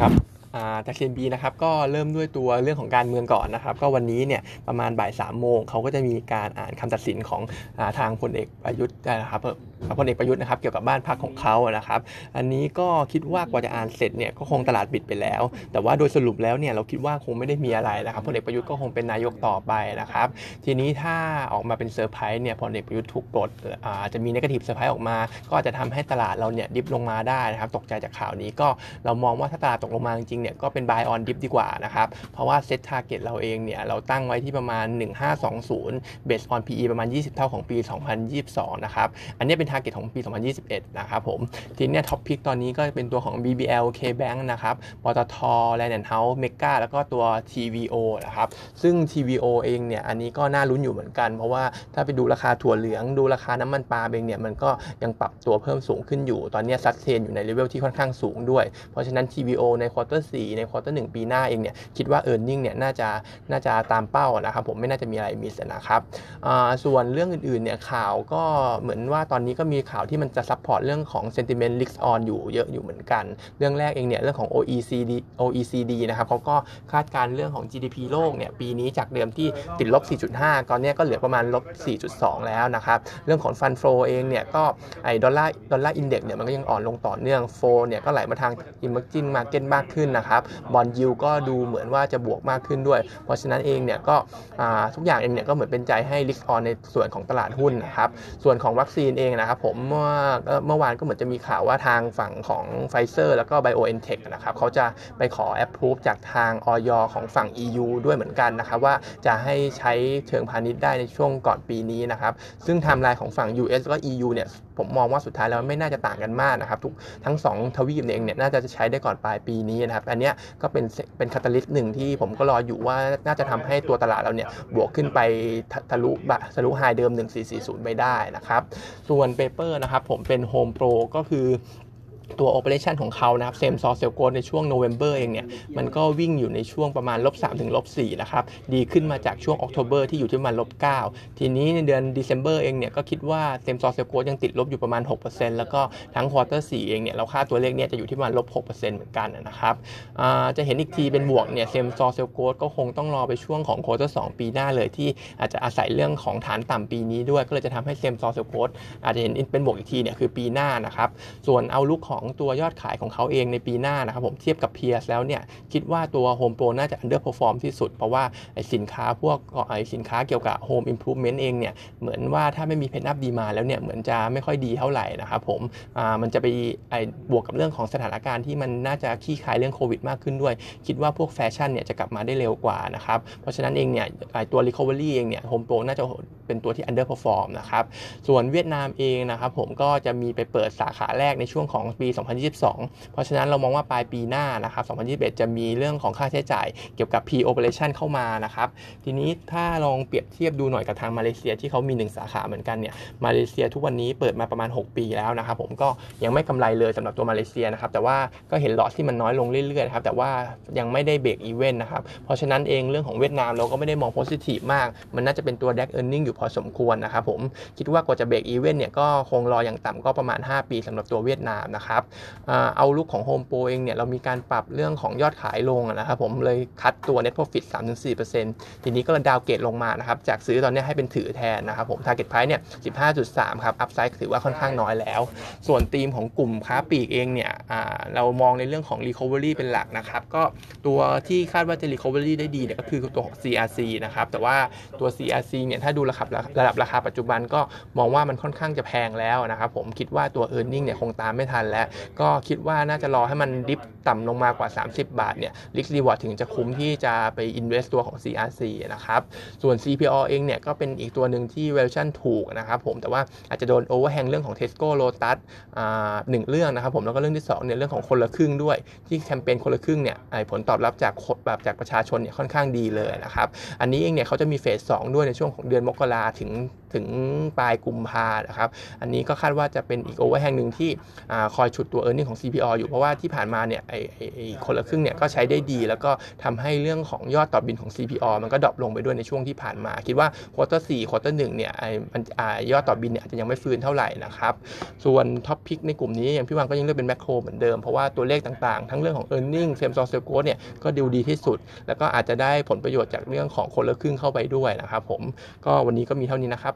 ครับจาก CNB นะครับก็เริ่มด้วยตัวเรื่องของการเมืองก่อนนะครับ ก็วันนี้เนี่ยประมาณบ่ายสามโมงเขาก็จะมีการอ่านคำตัดสินของอทางพลเอกประยุทธ์นะครับ พลเอกประยุทธ์นะครับเกี่ยวกับบ้านพักของเขานะครับอันนี้ก็คิดว่ากว่าจะอ่านเสร็จเนี่ยก็คงตลาดปิดไปแล้ว แต่ว่าโดยสรุปแล้วเนี่ยเราคิดว่าคงไม่ได้มีอะไรนะครับพลเอกประยุทธ์ก็คงเป็นนายกต่อไปนะครับทีนี้ถ้าออกมาเป็นเซอร์ไพรส์เนี่ยพลเอกประยุทธ์ถูกปลดอาจจะมี negative surprise ออกมา ก็จะทำให้ตลาดเราเนี่ยดิฟลงมาได้นะครับตกใจจากข่าวนี้ก็เรามองว่าถ้าตลาดตกลงมาจริงๆเนี่ยก็เป็น buy on dip ดีกว่านะครับเพราะว่าเซ็ต target เราเองเนี่ยเราตั้งไว้ที่ประมาณ 1520 based on PE ประมาณ 20 เท่าของปี 2022 นะครับอันนี้เป็น target ของปี 2021 นะครับผม ทีนี้ท็อปพิกตอนนี้ก็เป็นตัวของ BBL KBank นะครับ ปตท Land and House Mega แล้วก็ตัว TVO นะครับ ซึ่ง TVO เองเนี่ย อันนี้ก็น่าลุ้นอยู่เหมือนกัน เพราะว่าถ้าไปดูราคาถั่วเหลือง ดูราคาน้ำมันปาล์มเองเนี่ย มันก็ยังปรับตัวเพิ่มสูงขึ้นอยู่ ตอนนี้ sustain อยู่ใน level ที่ค่อนข้างสูงด้วย เพราะฉะนั้น TVO ใน quarter 4ใน quarter 1ปีหน้าเองเนี่ย คิดว่า e a r n i n g เนี่ย น่าจะ น่าจะตามเป้านะครับผม ไม่น่าจะมีอะไร miss นะครับส่วนเรื่องอื่นๆ เนี่ย ข่าวก็เหมือนว่าตอนนี้ก็มีข่าวที่มันจะ support เรื่องของ sentiment risk on อยู่เยอะอยู่เหมือนกัน เรื่องแรกเองเนี่ยเรื่องของ OECD OECD นะครับเขาก็คาดการเรื่องของ GDP โลกเนี่ยปีนี้จากเดิมที่ติดลบ 4.5 ตอนนี้ก็เหลือประมาณลบ 4.2 แล้วนะครับ เรื่องของ fund flow เองเนี่ยก็ไอ้ดอลลาร์ dollar index เนี่ยมันก็ยังอ่อนลงต่อเนื่อง flow เนี่ยก็ไหลมาทาง emerging market มากขึ้นนะครับ bond yield ก็ดูเหมือนว่าจะบวกมากขึ้นด้วย เพราะฉะนั้นเองเนี่ยก็ทุกอย่างเองเนี่ยก็เหมือนเป็นใจให้ risk on ในส่วนของตลาดหุ้นนะครับส่วนของวัคซีนเองนะครับครับผมเมื่อเมื่อวานก็เหมือนจะมีข่าวว่าทางฝั่งของไฟเซอร์แล้วก็ BioNTech นะครับเขาจะไปขอ approve จากทางอย.ของฝั่ง EU ด้วยเหมือนกันนะครับว่าจะให้ใช้เชิงพาณิชย์ได้ในช่วงก่อนปีนี้นะครับซึ่งไทม์ไลน์ของฝั่ง US แล้วก็ EU เนี่ยผมมองว่าสุดท้ายแล้วไม่น่าจะต่างกันมากนะครับทุกทั้ง 2 ทวีปเองเนี่ยน่าจะใช้ได้ก่อนปลายปีนี้นะครับอันนี้ก็เป็นเป็น catalyst หนึ่งที่ผมก็รออยู่ว่าน่าจะทำให้ตัวตลาดเราเนี่ยบวกขึ้นไปทะลุทะลุ high เดิม 1440ไปได้นะครับส่วน paper นะครับผมเป็น Home Pro ก็คือ ตัว operation ของเขานะครับ same store sales growth ในช่วงโนเวม ber เองเนี่ยมันก็วิ่งอยู่ในช่วงประมาณลบ3ถึงลบ4นะครับดีขึ้นมาจากช่วง October ที่อยู่ที่ประมาณลบ9ทีนี้ในเดือน December เองเนี่ยก็คิดว่า same store sales growth ยังติดลบอยู่ประมาณ 6%แล้วก็ทั้ง quarter 4เองเนี่ยเราคาดตัวเลขเนี่ยจะอยู่ที่ประมาณลบ6%เหมือนกันนะครับจะเห็นอีกทีเป็นบวกเนี่ย same store sales growth ก็คงต้องรอไปช่วงของ quarter 2ปีหน้าเลยที่อาจจะอาศัยเรื่องของฐานต่ำปีนี้ด้วย ก็เลยจะทำให้ same store sales growthอาจจะเห็นเป็นบวกอีกทีเนี่ยคือปีหน้านะครับส่วน outlook ของสองตัวยอดขายของเขาเองในปีหน้านะครับผมเทียบกับ peer แล้วเนี่ยคิดว่าตัว Home Pro น่าจะ underperform ที่สุด เพราะว่าไอสินค้าพวกไอสินค้าเกี่ยวกับ Home Improvement เองเนี่ยเหมือนว่าถ้าไม่มี pent-up demand แล้วเนี่ยเหมือนจะไม่ค่อยดีเท่าไหร่นะครับผมอ่ามันจะไปไอบวกกับเรื่องของสถานการณ์ที่มันน่าจะคลี่คลายเรื่องโควิดมากขึ้นด้วย คิดว่าพวกแฟชั่นเนี่ยจะกลับมาได้เร็วกว่านะครับเพราะฉะนั้นเองเนี่ยไอตัว Recovery เองเนี่ย Home Pro น่าจะ เป็นตัวที่ underperform นะครับ ส่วนเวียดนามเองนะครับผมก็จะมีไปเปิดสาขาแรกในช่วงของปี 2022 เพราะฉะนั้นเรามองว่าปลายปีหน้านะครับ 2021 จะมีเรื่องของค่าใช้จ่ายเกี่ยวกับ P-operation เข้ามานะครับ ทีนี้ถ้าลองเปรียบเทียบดูหน่อยกับทางมาเลเซียที่เขามี 1 สาขาเหมือนกันเนี่ย มาเลเซียทุกวันนี้เปิดมาประมาณ 6 ปีแล้วนะครับผมก็ยังไม่กำไรเลยสำหรับตัวมาเลเซียนะครับ แต่ว่าก็เห็นลอสที่มันน้อยลงเรื่อยๆครับ แต่ว่ายังไม่ได้ break even นะครับ เพราะฉะนั้นเองเรื่องของเวียดนามเราก็ไม่ได้มอง positive มาก มันน่าจะเป็นตัว drag earning อยู่พอสมควรนะครับผมคิดว่ากว่าจะ break even เนี่ยก็คงรออย่างต่ำก็ประมาณ 5 ปีสำหรับตัวเวียดนามนะครับ outlook ของ Home Pro เองเนี่ยเรามีการปรับเรื่องของยอดขายลงนะครับผมเลย cut ตัว net profit 3-4%ทีนี้ก็ downgrade ลงมานะครับจากซื้อตอนนี้ให้เป็นถือแทนนะครับผม target price เนี่ย 15.3 ครับ upside ถือว่าค่อนข้างน้อยแล้ว ส่วนธีมของกลุ่มค้าปลีกเองเนี่ยเรามองในเรื่องของ recovery เป็นหลักนะครับก็ตัวที่คาดว่าจะ recovery ได้ดีเนี่ยก็คือตัวของ CRC นะครับแต่ว่าตัว CRC เนี่ยถ้าดูระดับระดับราคาปัจจุบันก็มองว่ามันค่อนข้างจะแพงแล้วนะครับผมคิดว่าตัว e a r n i n g เนี่ยคงตามไม่ทันแล้ว ก็คิดว่าน่าจะรอให้มันดิฟต่ำลงมากว่า 30 บาทเนี่ยลิกรีวอร์ดถึงจะคุ้มที่จะไป invest ตัวของ CRC นะครับส่วน CPO เองเนี่ยก็เป็นอีกตัวหนึ่งที่ valuation ถูกนะครับผมแต่ว่าอาจจะโดน overhang เรื่องของ Tesco Lotus หนึ่งเรื่องนะครับผมแล้วก็เรื่องที่2เนี่ยเรื่องของคนละครึ่งด้วย ที่แคมเปญคนละครึ่งเนี่ยผลตอบรับจากแบบจากประชาชนเนี่ยค่อนข้างดีเลยนะครับอันนี้เองเนี่ยเขาจะมี phase 2ด้วยในช่วงของเดือนมกราถึง ถึงปลายกุมภานะครับ อันนี้ก็คาดว่าจะเป็นอีก overhang หนึ่งที่คอยฉุดตัว earning ของ CPALL อยู่เพราะว่าที่ผ่านมาเนี่ยไอไอ้ไอ้คนละครึ่งเนี่ยก็ใช้ได้ดี แล้วก็ทำให้เรื่องของยอดต่อบินของ CPO มันก็ drop ลงไปด้วยในช่วงที่ผ่านมา คิดว่าquarter สี่ quarter หนึ่งเนี่ยไอมันอยอดต่อบิลเนี่ยอาจจะยังไม่ฟื้นเท่าไหร่นะครับ ส่วน top pick ในกลุ่มนี้อย่างพี่วังก็ยังเลือกเป็นแมคโครเหมือนเดิมเพราะว่าตัวเลขต่างๆ ทั้งเรื่องของ e a r n i n g เซมซอร์เซลโกเนี่ยก็ดูดีที่สุด แล้วก็อาจจะได้ผลประโยชน์จากเรื่องของคนละครึ่งเข้าไปด้วยนะครับผมก็วันนี้ก็มีเท่านี้นะครับ